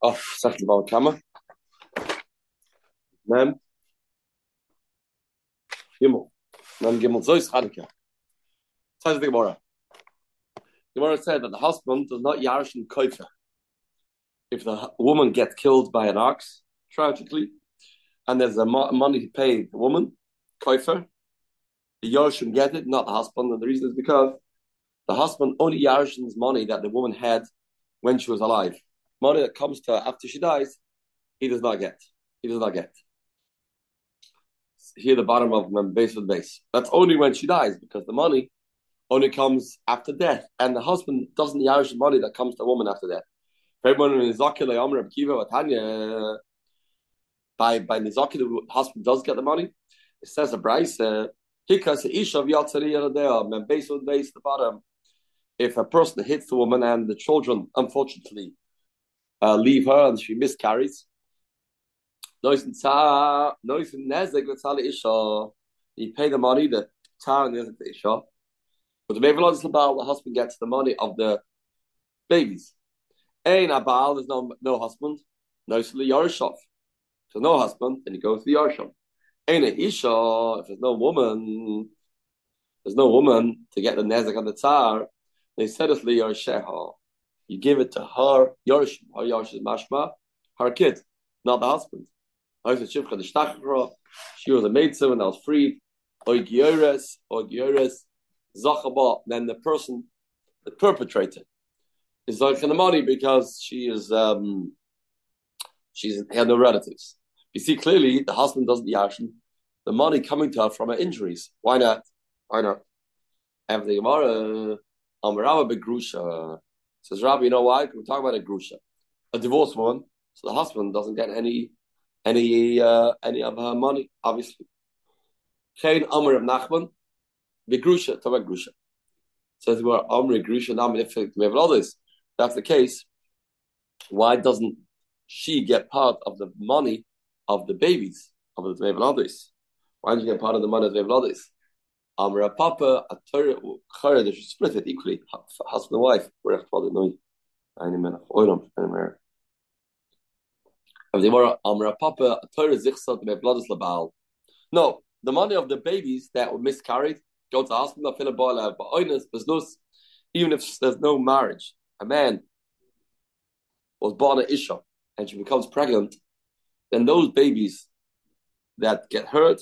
Oh, second about Kama. Mem. Gimel. Mem Gimel. So is Chanukah. Says the Gemara. Gemara said that the husband does not yarish in koifer. If the woman gets killed by an ox, tragically, and there's a mo- money to pay the woman, koifer, the Yarshim get it, not the husband. And the reason is because the husband only Yarshim's money that the woman had when she was alive. Money that comes to her after she dies, he does not get. He does not get. Here, the bottom of the base the base. That's only when she dies because the money only comes after death, and the husband doesn't Yarish the money that comes to a woman after death. By by Nizaki, the husband does get the money. It says a Bryce, uh, base on base the bottom. If a person hits the woman and the children, unfortunately, uh, leave her and she miscarries, you pay the money, the tar and the Isha. But the Mevilon about the husband gets the money of the babies. Ain't a Baal, there's no no husband, no Yarishov. There's no husband, then he goes to the Yarishov. Ain't a Isha, if there's no woman, there's no woman to get the Nezek on the Tsar, they said it's Yarisheha. You give it to her, Yorish, her Yorish is Mashma, her kid, not the husband. She was a maid servant that was freed. Oigioris, Oigioris, Zachaba, then the person, the perpetrator, is like in the money because she is um she's had no relatives. You see clearly the husband doesn't action, the money coming to her from her injuries. Why not? Why not? After the Gemara, Amarava begrusha. Says Rabbi, you know why? We're talking about a grusha, a divorced woman. So the husband doesn't get any any uh, any of her money, obviously. Kein Amr of Nachman, begrusha, to grusha. Says we're Amr grusha, have this. That's the case. Why doesn't she get part of the money of the babies of the Tmevel others? Why don't you get part of the money of the Tmevel others? Amra Papa, a Torah, they should split it equally, husband and wife. They were Amra Papa, a Torah bloodus labal. No, the money of the babies that were miscarried go to hospital, fill a boil out, but oinus, business, even if there's no marriage, a man was born a Isha and she becomes pregnant, then those babies that get hurt,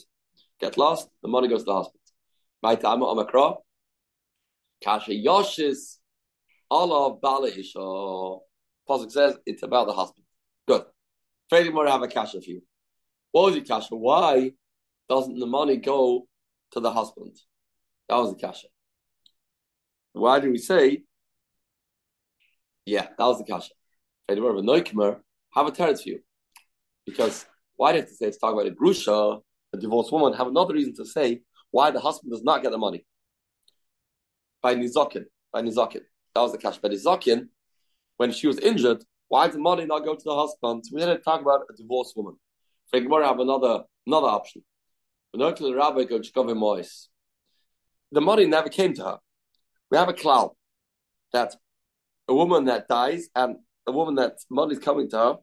get lost, the money goes to the hospital. My time on Makra, Kasha Yoshis, Allah Bala Isha. Pasuk says it's about the husband. Good. Fairly more have a kasha for you. What was the kasha? Why doesn't the money go to the husband? That was the kasha. Why do we say yeah, that was the kasha. If were of have a teretz for you. Because why do you have to say it's talking about a grusha, a divorced woman? Have another reason to say why the husband does not get the money. By Nizokin. By Nizokin. That was the cash. By Nizokin, when she was injured, why the money not go to the husband? We didn't talk about a divorced woman. For Gemara have another another option. The money never came to her. We have a cloud that a woman that dies and a woman that money is coming to her,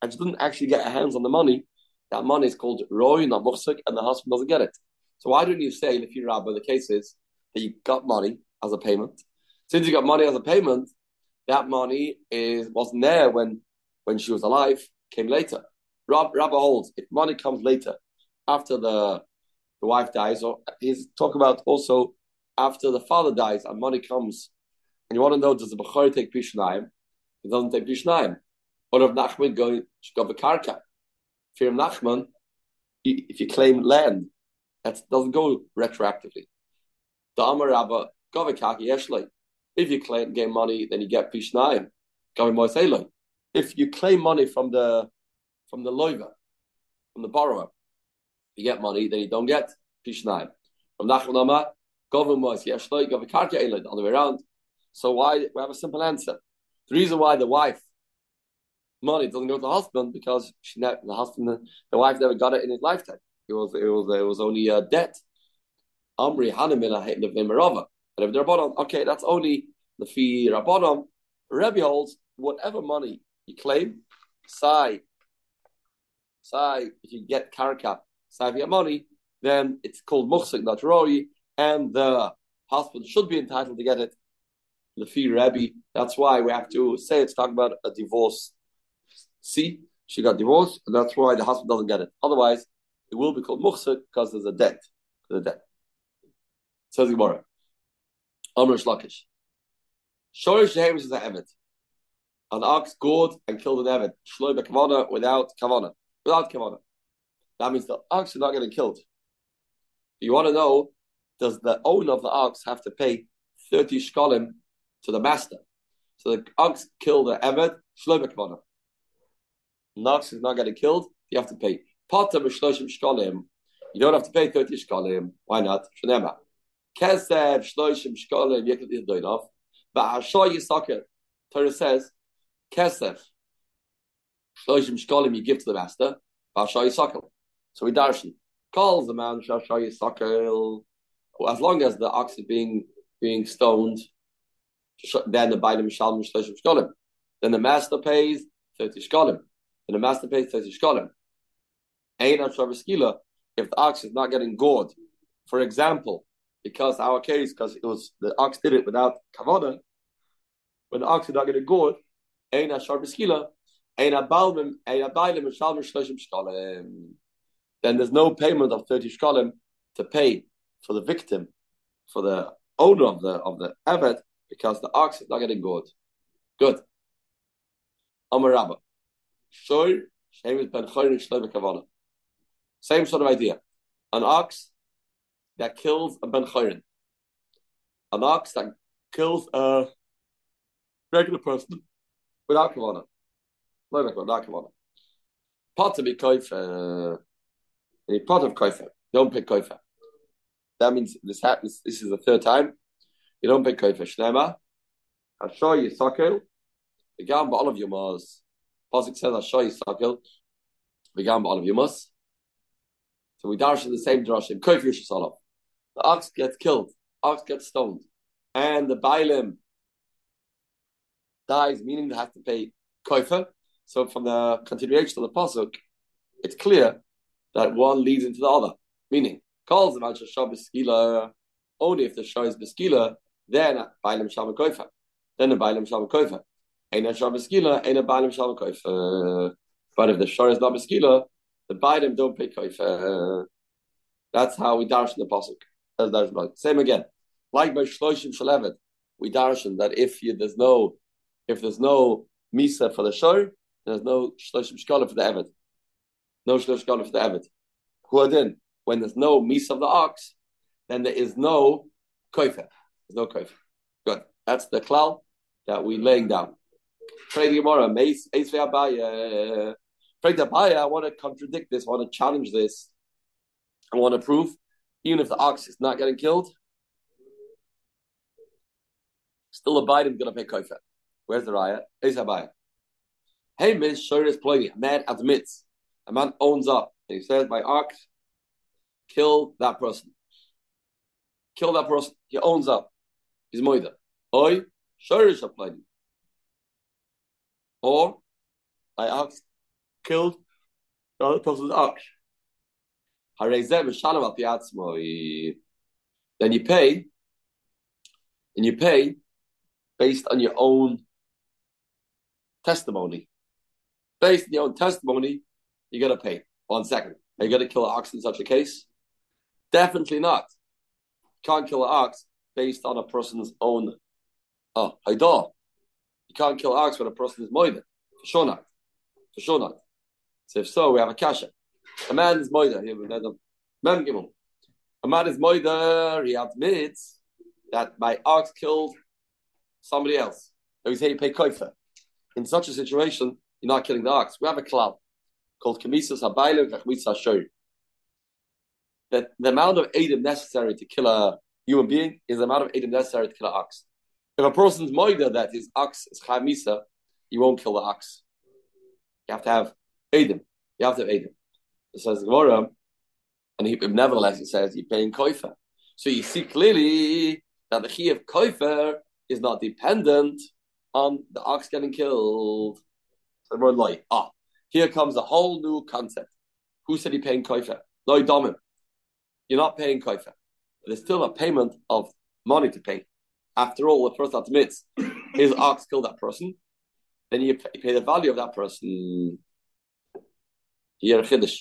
and she doesn't actually get her hands on the money, that money is called roy, not mursik, and the husband doesn't get it. So why don't you say, if you rabbi, the case is that you got money as a payment. Since you got money as a payment, that money is wasn't there when when she was alive, came later. Rab, rabbi holds if money comes later, after the the wife dies, or he's talk about also after the father dies and money comes and you want to know, does the Bukhari take Pishnayim? He doesn't take Pishnayim. Or if Nachman go, go the Karka. If Nachman, if you claim land, that doesn't go retroactively. The Amar Rabba, Govakaki Yeshlai. If you claim gain money, then you get Pishnayim. If you claim money from the from the loiva, from the borrower, you get money, then you don't get Pishnayim. From Nachman Amar, Govim was Yeshlai, Govakarka Eloi, the other way around. So why we have a simple answer. The reason why the wife money doesn't go to the husband because she ne- the husband the wife never got it in his lifetime. It was it was it was only a debt. Amri Hanamila Nevimarova. But if they're bottom, okay, that's only the fee Rabbanom. Rebbe holds whatever money you claim, sai, sai, if you get karaka, sai via money, then it's called muhsik, not roi, and the hospital should be entitled to get it. The fee Rebbe. That's why we have to say it's talking about a divorce. See, she got divorced, and that's why the hospital doesn't get it. Otherwise, it will be called muhsik because there's a debt. The debt. Says Gemara. Amr Shlakish. Shorish Shehem is the Evet. An ox gored and killed an Evet. Shloi kavana without kavana. Without kavana. That means the ox is not getting killed. You want to know, does the owner of the ox have to pay 30 shkolim to the master? So the ox killed the Evet, Shloi kavana. The ox is not getting killed, you have to pay. Potter b'shloshim shkolim. You don't have to pay 30 shkolim. Why not? Shanema. Kesef shloishim shkolim yekut yidoinov. Ba'ashoy yisaker. Torah says, Kesef shloishim shkolim you give to the master. Ba'ashoy yisaker. So we darshan calls the man shashoy yisaker. As long as the ox is being being stoned, then the bailim shalom shloishim shkolim. Then the master pays thirty shkolim. Then the master pays thirty shkolim. If the ox is not getting gored, for example, because our case, because it was the ox did it without kavana. When the ox is not getting gored, ein ashar b'skila, ein abalmim. Then there's no payment of thirty shkalim to pay for the victim, for the owner of the of the evet, because the ox is not getting gored. Good. Amar Rabba. Shor, Shemus ben Chorin Shloim Kavana. Same sort of idea. An ox that kills a ben chayrin, an ox that kills a regular person without kavana, without kavana. Part of koifa, a eh, part of koifa. Don't pick koifa. That means this happens. This is the third time. You don't pick koifa. Shnema. I'll show you sakel. Begam all of your mas. Pasuk says, "I'll show you sakel." Begam all of your mas. So we dash in the same drashim. Koif Yishasalov. The ox gets killed. Ox gets stoned. And the Bailim dies, meaning they have to pay koifer. So from the continuation of the pasuk, it's clear that one leads into the other. Meaning, calls the Shabbos skila only if the show is beskila, then Bailim Shabbat koifer. Then the Bailim Shabbat koifer. Ain't a Shabbos skila, ain't a Bailim Shabbat koifer. But if the show is not beskila, the Baidim don't pay koifer. Uh, that's how we darshan the pasuk. Same again. Like by shloishim shalevet, we darshan that if you, there's no if there's no misa for the shor, there's no shloishim shkola for the evet. No shloishim shkola for the evet. Who When there's no misa of the ox, then there is no koifer. There's no koifer. Good. That's the klal that we laying down. Pray the Gemara. Meis Abaye. I want to contradict this. I want to challenge this. I want to prove, even if the ox is not getting killed, still a bite is going to pay kofa. Where's the raya? Is Abaye. Hey, Miss Shor is playing. A man admits. A man owns up. He says, My ox kill that person. Kill that person. He owns up. He's moida. Oi, is playing. Or I ox killed the other person's ox. Then you pay, and you pay based on your own testimony. Based on your own testimony, you got to pay. One second. Are you going to kill an ox in such a case? Definitely not. You can't kill an ox based on a person's own oh, haidah. You can't kill an ox when a person is moida. For sure not. For sure not. So if so, we have a kasha. A man is moida. A man is moida. He admits that my ox killed somebody else. So he's saying pay koifa. In such a situation, you're not killing the ox. We have a cloud called kamisas habaylu kachmitza shor. That the amount of aid necessary to kill a human being is the amount of aid necessary to kill an ox. If a person's moida that his ox is chamisa, you won't kill the ox. You have to have Adim. You have to have Adim. It says the Gemara, and he, nevertheless he says you're paying koifer. So you see clearly that the key of koifer is not dependent on the ox getting killed. the word loy. Ah, here comes a whole new concept. Who said he paying koifer? Loy domim. You're not paying koifer. There's still a payment of money to pay. After all, the person admits his ox killed that person, then you pay the value of that person. You're a chiddush.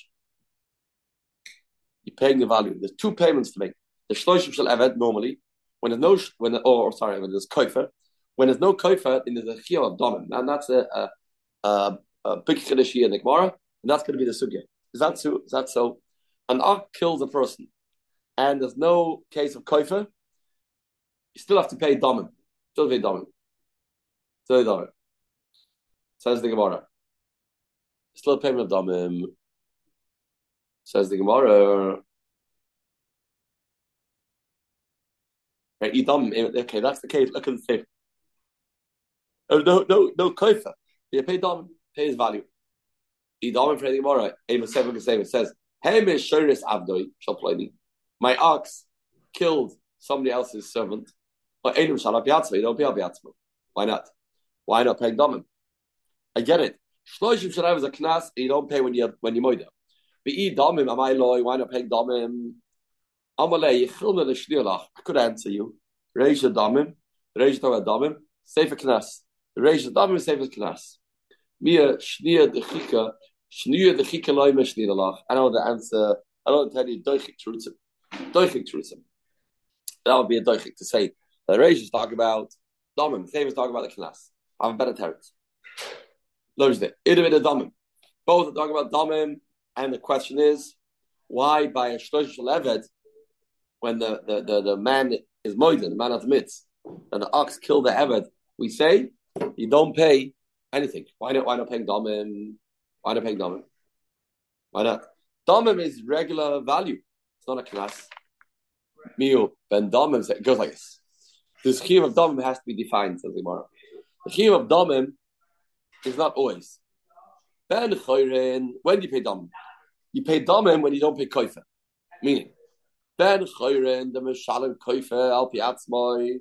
You're paying the value. There's two payments to make. The shloshim shall eved normally when there's no when or sorry when there's koifer. When there's no koifer, then there's a chiyah of domim, and that's a, a, a, a big chiddush here in the Gemara, and that's going to be the sugya. Is that so? Is that so? An ox kills a person, and there's no case of koifer. You still have to pay domim. Still pay domim. Still pay domim. Says the Gemara. Still payment of domim. Says the Gemara. Okay, that's the case. Look at the thing. Oh, no, no, no koifa. You pay dom, pay his value. Idam for the Gemara, Ava seven seven says, Hemish Shiris Abdoi Shalplani. My ox killed somebody else's servant. But Adam Shalap Yatzma, you don't pay Yatzma. Why not? Why not pay domim? I get it. Shloshim Shalav is a knas, you don't pay when you when you moida. But eat domim, am I loy? Why not pay domim? Amalei, Yichilna L'Shnielach. I could answer you. Reish Adamim, Reish Adamim, Sefer Knas. Reish Adamim, Sefer Knas. Mia Shnia Dechika, Shnia Dechika Loy Meshnielach. I know the answer. I don't tell you Doichik Trutzim. Doichik Trutzim. That would be a Doichik to say. The Reish is talking about Damim. Sefer is talking about the Knas. I have a better that. Idavid Adamim. Both are talking about Damim, and the question is, why by a Shlosh Eved when the, the, the, the man is Moiden, the man admits, and the ox killed the Eved, we say you don't pay anything. Why not? Why not paying domim? Why not paying domim? Why not? Domim is regular value. It's not a class. Miu ben domim it goes like this. The scheme of domim has to be defined. Says the Gemara. The scheme of domim is not always. Ben chayrin. When do you pay domim? You pay domim when you don't pay koifa. Meaning, Ben Chayrin, the Meshalim Koife, Al Piatzmoi.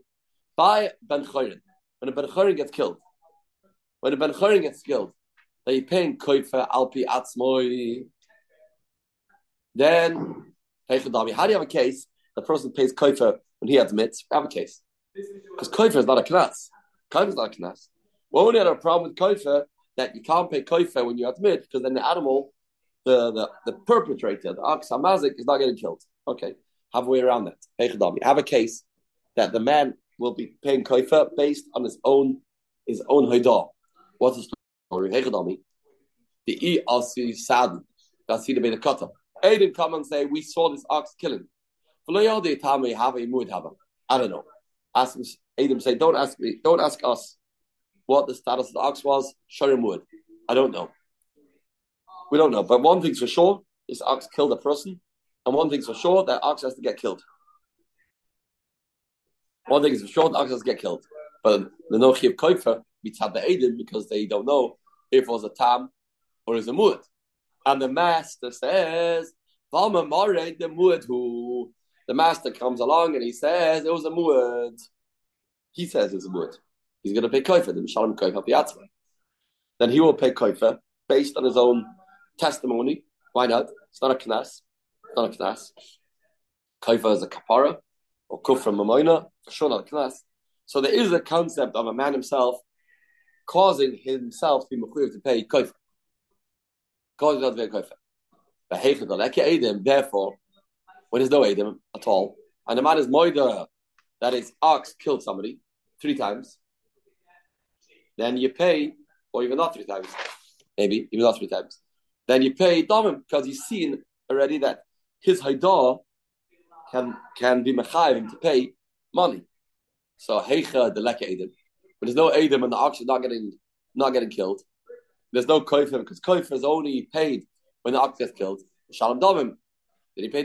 By Ben Chayrin. When a Ben Chayrin gets killed. When a Ben Chayrin gets killed, they paying Koife, Al Piatzmoi. Then, how do you have a case? The person pays Koife when he admits. Have a case. Because Koife is not a knas. Koife is not a knas. We only had a problem with Koife that you can't pay Koife when you admit, because then the animal, the, the, the perpetrator, the ox hamazik, is not getting killed. Okay have a way around that. Have a case that the man will be paying koifa based on his own his own haidah. What's the story? The e asi sad that's the beta kata. Aiden come and say we saw this ox killing. I don't know. Ask him. Aiden say don't ask me. Don't ask us what the status of the ox was. Show him wood. I don't know. We don't know. But one thing's for sure: this ox killed a person and one thing's for sure, that ox has to get killed. One thing is for sure, the ox has to get killed. But the Nochi of Koifer mitzad the Edom because they don't know if it was a tam or is a muad. And the master says, Valma the muad who the master comes along and he says it was a muad. He says it's a muad. He's going to pay koifer, the Mishalim koifer piatzma. Then he will pay koifer based on his own testimony. Why not? It's not a knas not a knas. Kaifa is a kapara or kufra mamoina, for sure not a knas. So there is a concept of a man himself causing himself to be mechuyev to pay kaifa. Causing himself to pay kaifa. Therefore, when there's no edim at all, and the man is moida that his ox killed somebody three times, then you pay, or even not three times, maybe even not three times. Then you pay domim because you've seen already that his haidah can can be mechayiv to pay money. So heicha the leka edim. But there's no edim and the ox is not getting not getting killed. There's no koifer because koifer is only paid when the ox gets killed. Shalom domim. Did he pay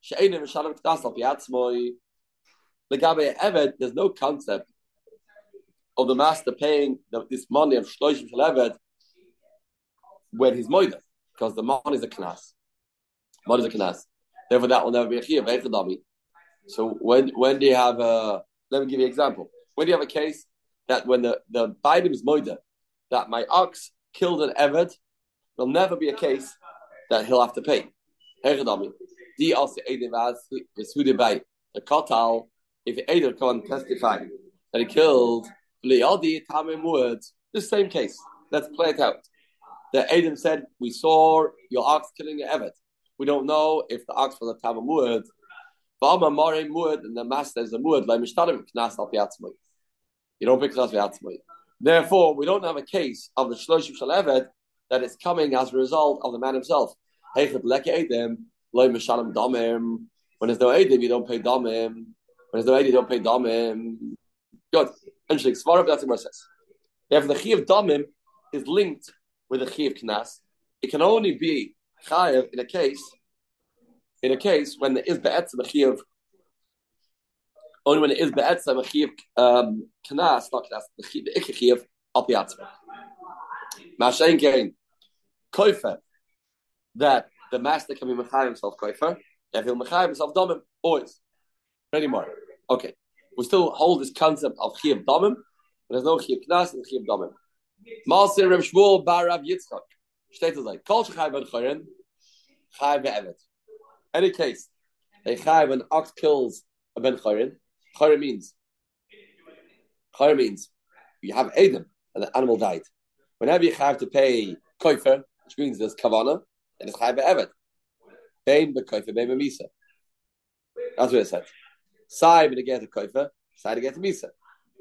she'enim shalom eved, there's no concept of the master paying the, this money of shloishim shel eved when he's moida because the money is a knas. Money is a knas. Therefore, that will never be a chiyah. Eh, so when when do you have a? Let me give you an example. When do you have a case that when the the Biden is moida that my ox killed an Eved, there'll never be a case that he'll have to pay. Eh, the also the Kotal, if Eder can testify that he killed Words, the same case. Let's play it out. The Adam said, We saw your ox killing an Evet. We don't know if the ox was a Tamim word. Vama Mare Muad, and the master is a Muad, like Mishtarim Knas al You don't pick Knas Yatzmai. Therefore, we don't have a case of the Shloshim Shalevet that is coming as a result of the man himself. When there's no Edim, you don't pay Damim. When there's no Edim, you don't pay Damim. Good. Interesting. Svarav, that's what it says. If the Chi of Damim is linked with the Chi of Knas, it can only be Chayev in a case in a case when there is Be'etzim a Chi of only when it is be'etzem a chiv um, kanas, not kanas, the ikka chiv al piatzma. Mashain gain koifer that the master can be mechayim himself koifer. If he'll mechayim himself domim, always. Ready more. Okay, we still hold this concept of chiv domim, but there's no chiv kanas and chiv domim. Malsir Reb Shmuel Bar Rav Yitzchak. Steht es like, Kol shechai ben chorin, chai be'evet. Any case, a chai when ox kills a ben chorin, Chara means Chara means you have Adam and the animal died. Whenever you have to pay koifer, which means there's kavana, then it's chayv evet. Bein bekoifer, bein misa. That's what it says. Sai ben get a koifer, sai to get a misa.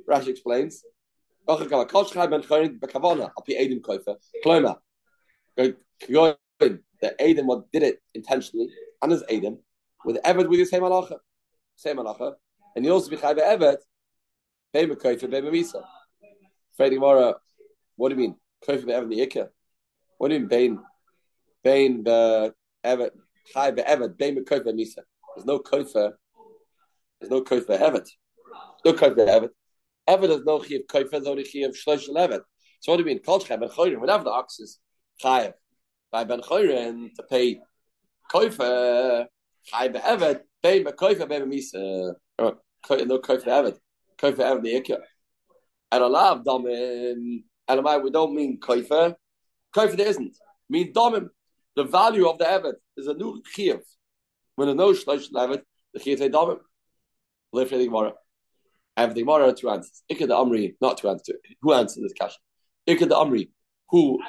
Rashi explains. The Adam what did it intentionally, and as Adam, with Eved with the same halacha. Same halacha. And you also be chayv evet, pay me koifer, misa. Freddy Mora, what do you mean? Evet the ikka. What do you mean bain, bain the evet chayv evet, bain me koifer misa. There's no koifer. There's no koifer evet. No koifer evet. Evet is no chiv koifer. There's only chiv shlosh evet. So what do you mean? Kol ben choyrim. Whenever the ox is chayiv by ben choyrim to pay koifer, chayv evet, bain me koifer, bain me misa oh, no kofer evet, kofer evet the ikya. And a lot of domim, and I we don't mean kofer. Kofer there isn't. mean domim. The value of the evet is a new chiyuv. When there's no shlosh evet, the chiyuv say domim. Live the gemara. And the gemara two answers. Ikka the amri, not two answers. Who answered this question? Ikka the amri, who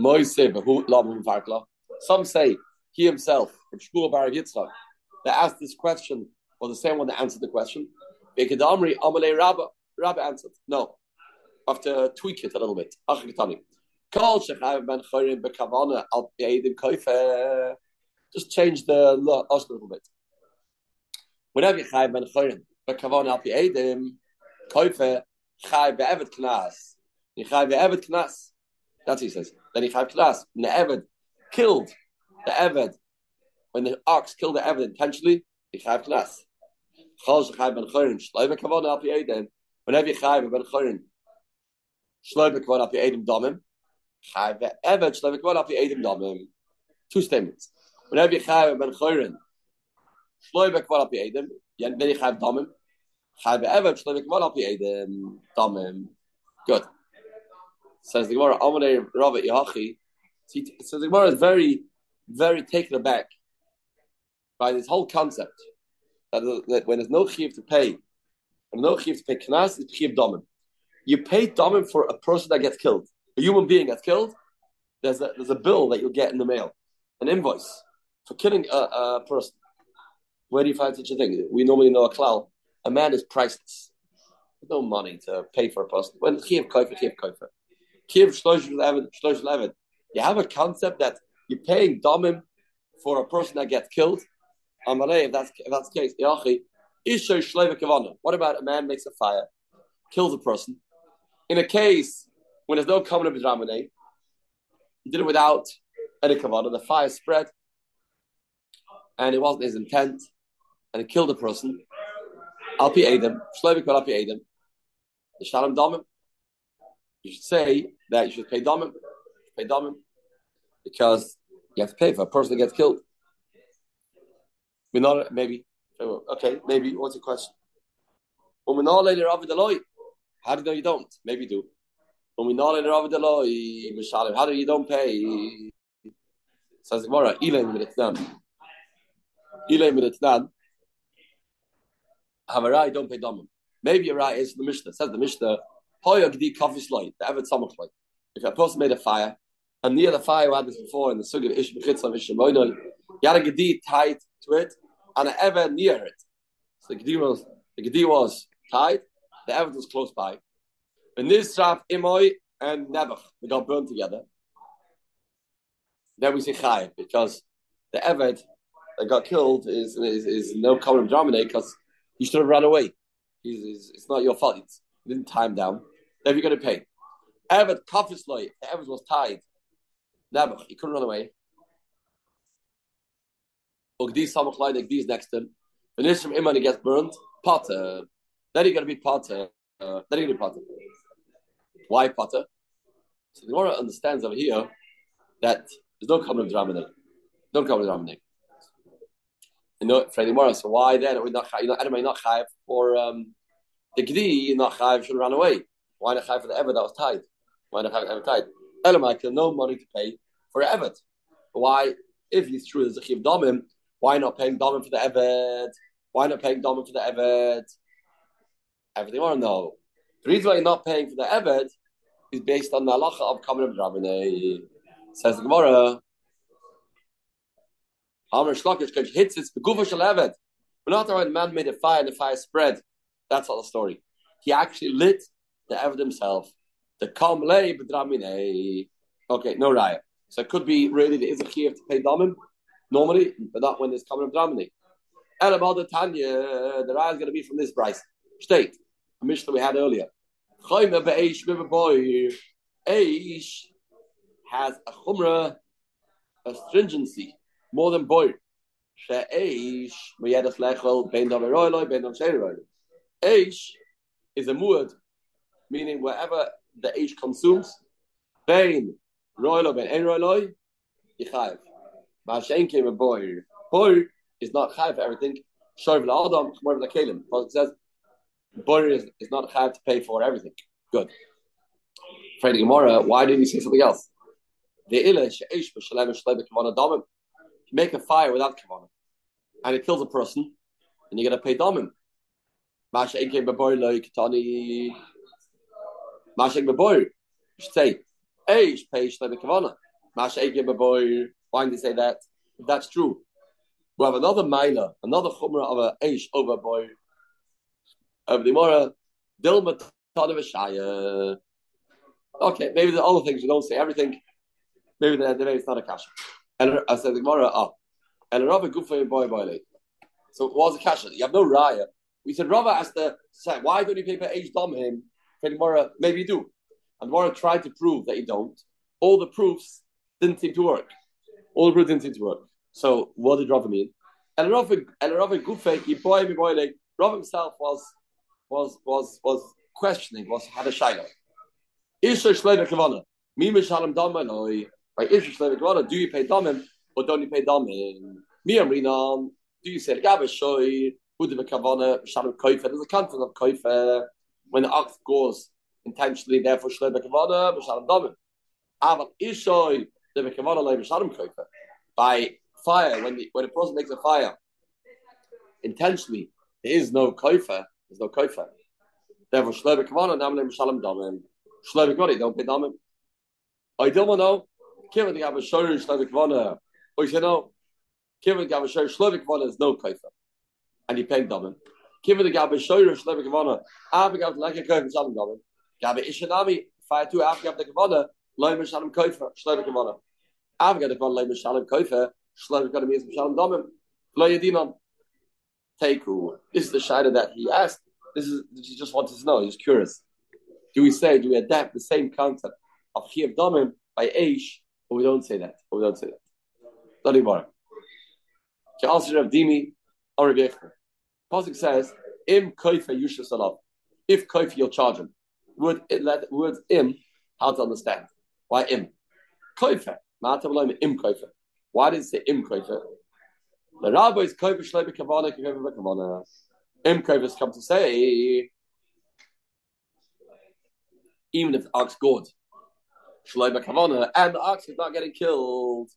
moisib, who lam farkla. Some say he himself from Shmuel Bar Yitzchak. They asked this question or the same one that answered the question. Bekadamri Amalei Rabba. Rabba answered, no. I have to tweak it a little bit. Just change the law a little bit. Whenever you chayv ben chorim bekavana al koife chayv be'evet knas. You be'evet knas. That's what he says. Then he chayv knas. The eved killed the eved, when the ox killed the eved intentionally, he chayv knas. Whenever you chayv ben bekavon al pi edim domim. Evet shloim bekavon al pi edim domim. Two statements. Whenever you chayv ben chorin, shloim bekavon al pi edim. Then you chayv domim. Chayv evet shloim bekavon al pi edim domim. Good. Says the Gemara, Amalei Rav Yahachi. So the Gemara is very, very taken aback by this whole concept that, that when there's no chiv to pay, when no chiv to pay knas, it's chiv domim. You pay domim for a person that gets killed, a human being gets killed. There's a there's a bill that you'll get in the mail, an invoice for killing a, a person. Where do you find such a thing? We normally know a klal. A man is priceless. There's no money to pay for a person. When chiv koifer, chiv koifer, chiv shlosh You have a concept that you're paying domim for a person that gets killed Amalei, if that's if that's the case, Yachi, Isha Shleva Kavana. What about a man makes a fire, kills a person? In a case when there's no common b'dramane, eh? he did it without any kavana. The fire spread, and it wasn't his intent, and it killed a person. Alpi Adam, Shleva Alpi Adam, the Shalom Domim. You should say that you should pay Domim, pay Domim, because you have to pay for a person that gets killed maybe. Okay, maybe. What's the question? How do you know you don't? Maybe you do. How do you don't pay? Says Gemara, Ilay Miritnan. Miritnan. Have a right, don't pay Domim. Maybe you're right, it's the Mishnah. Says the Mishnah, Hoyag di coffee slide, the Avid Samach If a person made a fire, and near the fire, we had this before in the Sugi of Ish Bechitza of Ishamoinoi, you had a Gedi tied to it, and an Ever near it. So the Gedi was, the Gedi was tied, the Ever was close by. And this Nisraf Imoy and Nebuch, they got burned together. Then we say Chai, because the Eved that got killed is, is, is no common drama because he should have run away. He's, he's, it's not your fault. It's, you didn't tie him down. Then you're going to pay. Eved Kafisloy, the Eved was tied. Never. he couldn't run away. Ugdi Samach these next to him. When Nisraf Iman gets burned, Potter. Then you're going to be Potter. Uh, then you're going to be Potter. Why potter? So the Gemara understands over here that there's no common drama No common drama You know, for anymore. So why then are we not? You know, anybody not chayiv for um, the gdi? Not chayiv should run away. Why not chayiv for the ever that was tied? Why not chayiv ever tied? Elamai no money to pay for evet. Why, if it's true there's a chiv domim, why not paying domim for the evet? Why not paying domim for the evet? Everything want no? The reason why you're not paying for the Eved is based on the halacha of Kamer Rabbanei. Says the Gemara. Amr Shlokish because hits its begufa shel Eved. We're not talking man made a fire and the fire spread. That's all the story. He actually lit the Eved himself. The Kamlei B'dramine. Okay, no riot. So it could be really the Izachir to pay Damim normally, but not when there's Kamer Dramine. And about the Tanya, the riot is going to be from this price. State. A Mishnah we had earlier. Eish has a chumrah, a stringency, more than boy. She'eish, meyedas lechel, ben dav eroiloi, ben dav sheiroi. Eish is a muad, meaning wherever the eish consumes, ben roiloi, ben en roiloi, yichayev. Ma'ashen came a boy. Boy is not chayev for everything. Shor v'la adam, chmor v'la kelim. Because it says, boy is, is not hard to pay for everything. Good. Freddy Gemara, why didn't you say something else? The You make a fire without kavana, and it kills a person, and you got to pay domim. Masha eke beboy lo kitani. Masha beboy. You should say, eish pay shlem kavana. Masha eke beboy. Why did you say that? That's true, we have another mila, another chumrah of a eish over boy of the Mora, Dilma. Okay, maybe the other things you don't say everything. Maybe the, maybe it's not a kasha. And I said the Gemara, oh, a Rava Gufa boy boy So it was a kasha. You have no raya. We said Rava asked the why don't you pay for age dom him? For the Gemara, maybe you do. And Mora tried to prove that you don't. All the proofs didn't seem to work. All the proofs didn't seem to work. So what did Rava mean? And Rava and Rava Gufa, boy boy Rava himself was was was was questioning, was had a shaila. Isha shleiva kavana. Mi mishalim damanoi. By shleiva do you pay damim or don't you pay damim? Mi amrinam. Do you say gabe shoy? The kavana? Mishalim koifer. There's a content of koifer when the ox goes intentionally. Therefore shleiva kavana mishalim damim. Aval ishoy the kavana mishalim koifer. By fire, when the when a person makes a fire intentionally, there is no koifer there's no koifa. Therefore, shlevi kavana namle mishalim damim. Shlevi kavana don't pay damim. I don't know. Kivan the gav shor shlevi kavana. Or you say no. Kivan the gav shor shlevi kavana is no koifa, and he paid damim. Kivan the gav shor shlevi kavana. Av gav like a koifa mishalim damim. Gav ishanami fire two av gav the kavana loy mishalim koifa shlevi kavana. Av gav the kavana loy mishalim koifa shlevi kavana means mishalim damim. Lo yedinon. Teku. This is the shadow that he asked. This is he just wanted to know. He's curious. Do we say do we adapt the same concept of Chiyav Damim by Aish, or we don't say that? Or we don't say that. Anymore. Can answer Rav Dimi or Rav Yechter. Pasuk says, "Im koifa yushas alav." If koifa, you'll charge him. Would let words im how to understand? Why im? Koifa. Im koifa. Why did it say im koifa? The rabbi is shlei b'kavana kavana b'kavana. Im koiv come to say even if the ox good. Shalai Kavana, and the ox is not getting killed,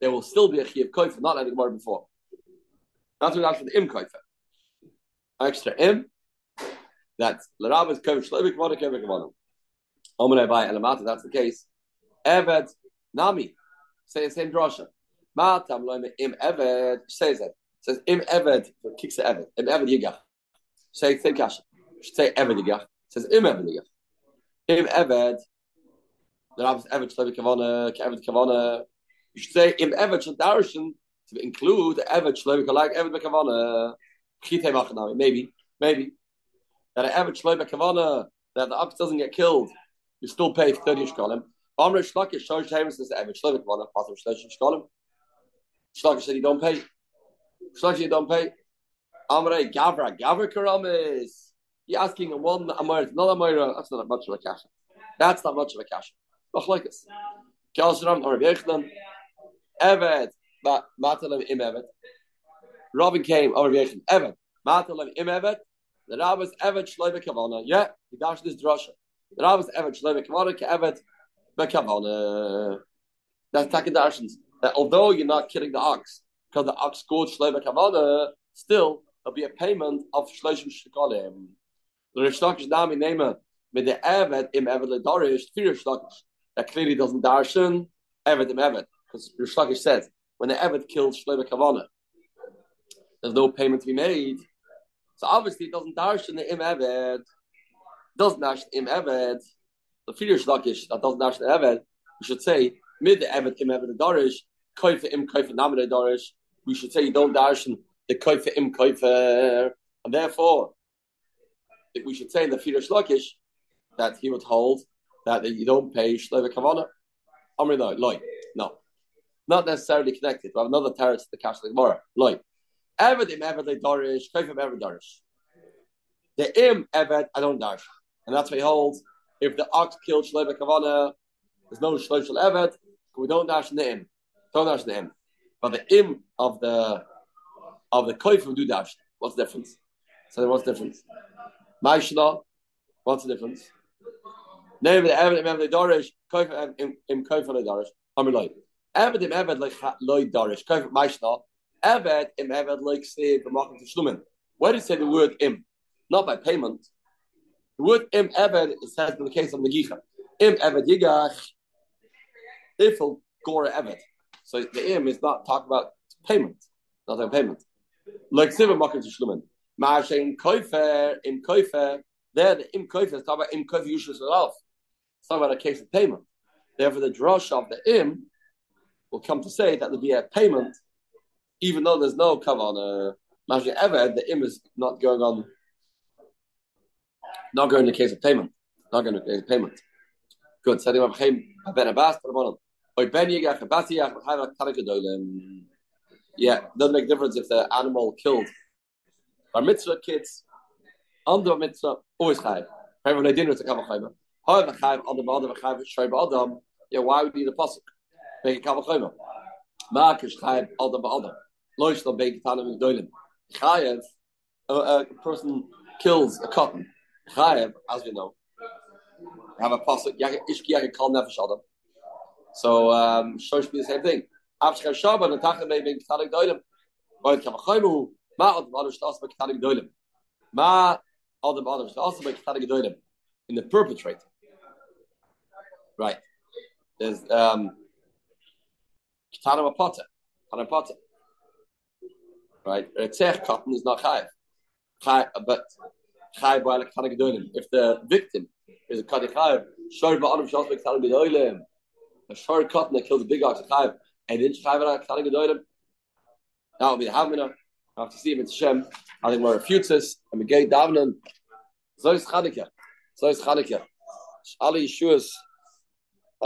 there will still be a Chiyav Koifa, not like Gemara before. That's what for the Im Koifa. Extra Im, that's Larabas Koifa, Shalai Kavana, Kavana Kavana. Omanai by Elamata, that's the case. Eved, Nami, say the same drasha. Matam loime im Eved, says that. Says im Eved, kicks the Eved. Im Eved Yigach. Say same kasha. Say Eved Yigach. Says im Eved Yigach. Im Eved, the Rabbis Eved Shlevi Kavana, Eved Kavana. You should say im Eved Shel Darshan to include Eved Shlevi like Eved Kavana. Chitei Machanami. Maybe, maybe that Eved Shlevi Kavana that the ox doesn't get killed, you still pay thirty shkalim. Amr Shlakish Shosh Hamas says Eved Shlevi Kavana. Pater Shlesh Shkalim. Shlakish said you don't pay. Shlakish you don't pay. Amre Gavra Gavra Karamis. You're asking one Amar, another Amar. That's not much of a cash. That's not much of a cash. Look like this. Kelshram or Yechanan. Evet. Matalim im Evet. Robin came over Yechan. Evet. Matalim im Evet. The Rabbis Evet Shloive Kavana. Yeah, he dashed this drasha. The Rabbis Evet Shloive Kavana ke Evet Bekavana. That's Takadashins. That although you're not killing the ox, because the ox scored Shloive Kavana, still there'll be a payment of Shloishim Shekalim. The Reish Lakish Nami Nema with the Evet im Evet Ledarish, Fir Reish Lakish. That clearly doesn't darshan im Evet. Because Reish Lakish says, when the Evet kills Shloive Kavana, there's no payment to be made. So obviously it doesn't darshan the im Evet. Doesn't darshan im Evet. The Fir Reish Lakish that doesn't darshan the Evet, we should say, mid the Evet im Evet Ledarish, Koifa im Koifa Namid Ledarish, we should say you don't darshan the koifer im koifer, and therefore we should say in the Fira Shlokish that he would hold that you don't pay Shleva Kavana. Amri no, loy, no, not necessarily connected. We have another terrace to the Kash Gemara. Loy, Eved im Eved le Dorish, koifer im Eved Dorish. The im Eved I don't dash, and that's what he holds. If the ox killed Shleva Kavana, there's no Shlosh Eved. We don't dash in the im, don't dash in the im, but the im of the of the koif do dash. What's the difference? So what's the difference? Maishna, what's the difference? Name the Eved Eved Dorish, koif im koif le Dorish. Amaloi. Eved im Eved like loy Dorish, koif Maishna. Eved im Eved like say b'makom tishlumin. Where does it say the word im? Not by payment. The word im Eved it says in the case of Nagicha. Im Eved Yigach. Ifel Gora Eved. So the im is not talking about payment, not a payment like seven makim to shlumen. Ma'ashe in koifer, in koifer, there the im koifer is talking about im koifer usually off. It's talking about a case of payment. Therefore, the drush of the im will come to say that there'll be a payment, even though there's no kavanah. Ma'ashe ever, the im is not going on, not going in the case of payment, not going in the case of payment. Good. So, Ben yeah, doesn't make difference if the animal killed. Our mitzvah kids, under mitzvah, always. However, when they dinner, it's a. However, chayv, adam, adam, chayv, shayv, adam, yeah, why would you need a pasuk? Make a kavach chayva. Ma'akish chayv, adam, adam. Loish lo beik tanim doilim. Chayev, a person kills a cotton. Chayev, as we know, have a pasuk, ishki yagik kal nefesh adam. So, um, shosh be the same thing. Avshcha Shabbat and Tachem Ben Ktarik Doilim. Weil Kam Chaymu Ma Adam Adam Shtas Bei Ktarik Doilim. Ma Adam Adam Shtas Bei Ktarik Doilim. In the perpetrator. Right. There's um Ktarim Apata. Ktarim Apata. Right. Retzech cotton is not Chayiv. Chayiv, but Chayiv by Ktarik Doilim. If the victim is a Ktarik Chayiv, Shor Ba'adam Shtas Bei Ktarik Doilim. A short cotton that kills a big ox, a Chayiv. and didn't schreiben an Ktarig Gedoylem. Now it'll be the Havmina. I have to see if it's Shem. I think more refutes this. And we get Davnan. So is Chanukah. So is Chanukah. All Yeshua's